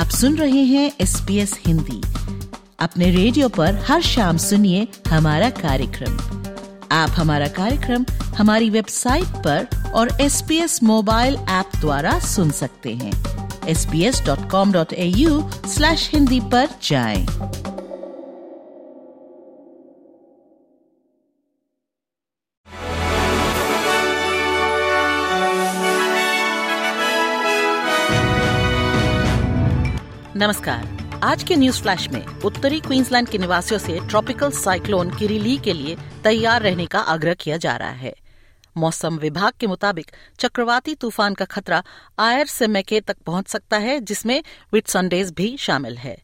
आप सुन रहे हैं एस पी एस हिंदी। अपने रेडियो पर हर शाम सुनिए हमारा कार्यक्रम। आप हमारा कार्यक्रम हमारी वेबसाइट पर और S P S mobile app द्वारा सुन सकते हैं। S P S dot com dot A U slash Hindi पर जाएँ। नमस्कार। आज के न्यूज़ फ्लैश में उत्तरी क्वींसलैंड के निवासियों से ट्रॉपिकल साइक्लोन किरीली के लिए तैयार रहने का आग्रह किया जा रहा है। मौसम विभाग के मुताबिक चक्रवाती तूफ़ान का खतरा आयर से मैके तक पहुँच सकता है, जिसमें विट संडेज भी शामिल है।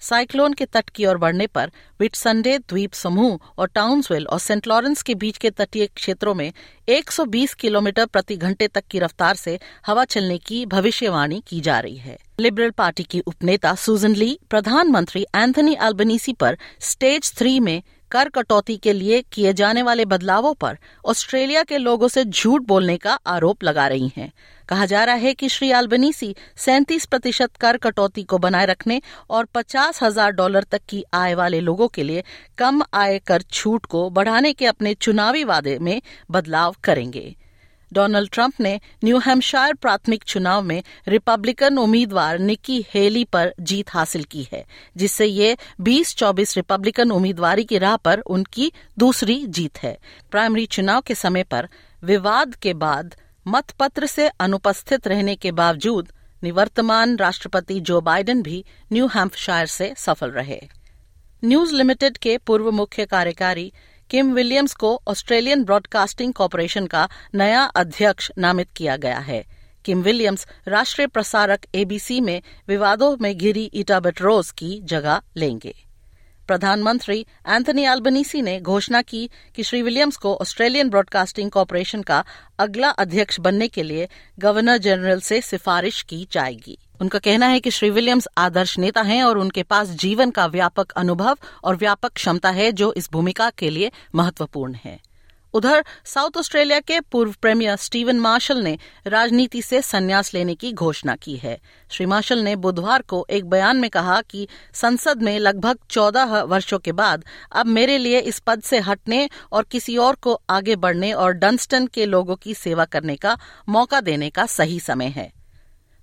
साइक्लोन के तट की ओर बढ़ने पर विटसंडे द्वीप समूह और टाउन्सविल और सेंट लॉरेंस के बीच के तटीय क्षेत्रों में 120 किलोमीटर प्रति घंटे तक की रफ्तार से हवा चलने की भविष्यवाणी की जा रही है। लिबरल पार्टी की उपनेता सुजन ली, प्रधानमंत्री एंथनी अल्बनीसी पर स्टेज थ्री में कर कटौती के लिए किए जाने वाले बदलावों पर ऑस्ट्रेलिया के लोगों से झूठ बोलने का आरोप लगा रही हैं। कहा जा रहा है कि श्री अल्बनीसी सैंतीस प्रतिशत कर कटौती को बनाए रखने और पचास हज़ार डॉलर तक की आय वाले लोगों के लिए कम आय कर छूट को बढ़ाने के अपने चुनावी वादे में बदलाव करेंगे डोनाल्ड ट्रंप ने न्यू हैम्पशायर प्राथमिक चुनाव में रिपब्लिकन उम्मीदवार निकी हेली पर जीत हासिल की है, जिससे ये 20-24 रिपब्लिकन उम्मीदवारी की राह पर उनकी दूसरी जीत है। प्राइमरी चुनाव के समय पर विवाद के बाद मतपत्र से अनुपस्थित रहने के बावजूद निवर्तमान राष्ट्रपति जो बाइडेन भी न्यू हैम्पशायर से सफल रहे। न्यूज़ लिमिटेड के पूर्व मुख्य कार्यकारी किम विलियम्स को ऑस्ट्रेलियन ब्रॉडकास्टिंग कॉरपोरेशन का नया अध्यक्ष नामित किया गया है। किम विलियम्स राष्ट्रीय प्रसारक एबीसी में विवादों में घिरी इटा बेटरोज की जगह लेंगे। प्रधानमंत्री एंथनी अल्बनीसी ने घोषणा की कि श्री विलियम्स को ऑस्ट्रेलियन ब्रॉडकास्टिंग कॉरपोरेशन का अगला अध्यक्ष बनने के लिए गवर्नर जनरल से सिफारिश की जाएगी। उनका कहना है कि श्री विलियम्स आदर्श नेता हैं और उनके पास जीवन का व्यापक अनुभव और व्यापक क्षमता है जो इस भूमिका के लिए महत्वपूर्ण है। उधर, साउथ ऑस्ट्रेलिया के पूर्व प्रेमियर स्टीवन मार्शल ने राजनीति से संन्यास लेने की घोषणा की है। श्री मार्शल ने बुधवार को एक बयान में कहा कि संसद में लगभग चौदह वर्षों के बाद अब मेरे लिए इस पद से हटने और किसी और को आगे बढ़ने और डंस्टन के लोगों की सेवा करने का मौका देने का सही समय है।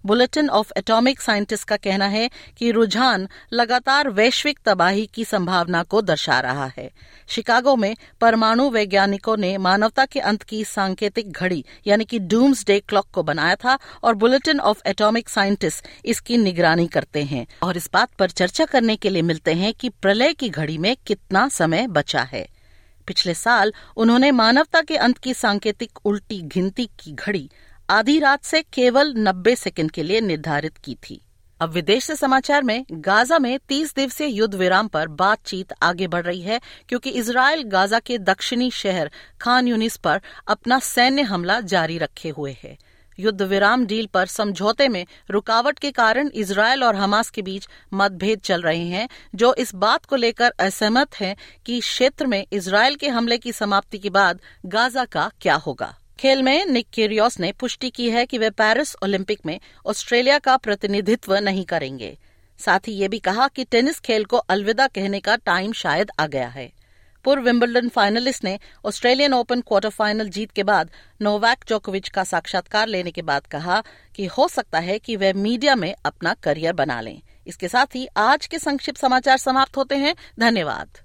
बुलेटिन ऑफ़ एटॉमिक साइंटिस्ट का कहना है कि रुझान लगातार वैश्विक तबाही की संभावना को दर्शा रहा है। शिकागो में परमाणु वैज्ञानिकों ने मानवता के अंत की सांकेतिक घड़ी, यानी कि डूम्स डे क्लॉक को बनाया था और बुलेटिन ऑफ़ एटॉमिक साइंटिस्ट इसकी निगरानी करते हैं। और इस बात पर चर्चा करने के लिए मिलते हैं कि प्रलय की घड़ी में कितना समय बचा है। पिछले साल उन्होंने मानवता के अंत की सांकेतिक उल्टी गिनती की घड़ी आधी रात से केवल 90 सेकंड के लिए निर्धारित की थी। अब विदेश से समाचार में, गाजा में 30 दिवसीय युद्ध विराम पर बातचीत आगे बढ़ रही है, क्योंकि इसराइल गाजा के दक्षिणी शहर खान यूनिस पर अपना सैन्य हमला जारी रखे हुए है। युद्ध विराम डील पर समझौते में रुकावट के कारण इसराइल और हमास के बीच मतभेद चल रहे हैं, जो इस बात को लेकर असहमत हैं कि क्षेत्र में इसराइल के हमले की समाप्ति के बाद गाजा का क्या होगा। खेल में निक केरियोस ने पुष्टि की है कि वे पेरिस ओलंपिक में ऑस्ट्रेलिया का प्रतिनिधित्व नहीं करेंगे। साथ ही ये भी कहा कि टेनिस खेल को अलविदा कहने का टाइम शायद आ गया है। पूर्व विम्बलडन फाइनलिस्ट ने ऑस्ट्रेलियन ओपन क्वार्टर फाइनल जीत के बाद नोवैक जोकोविच का साक्षात्कार लेने के बाद कहा कि हो सकता है कि वे मीडिया में अपना करियर बना लें। इसके साथ ही आज के संक्षिप्त समाचार समाप्त होते हैं। धन्यवाद।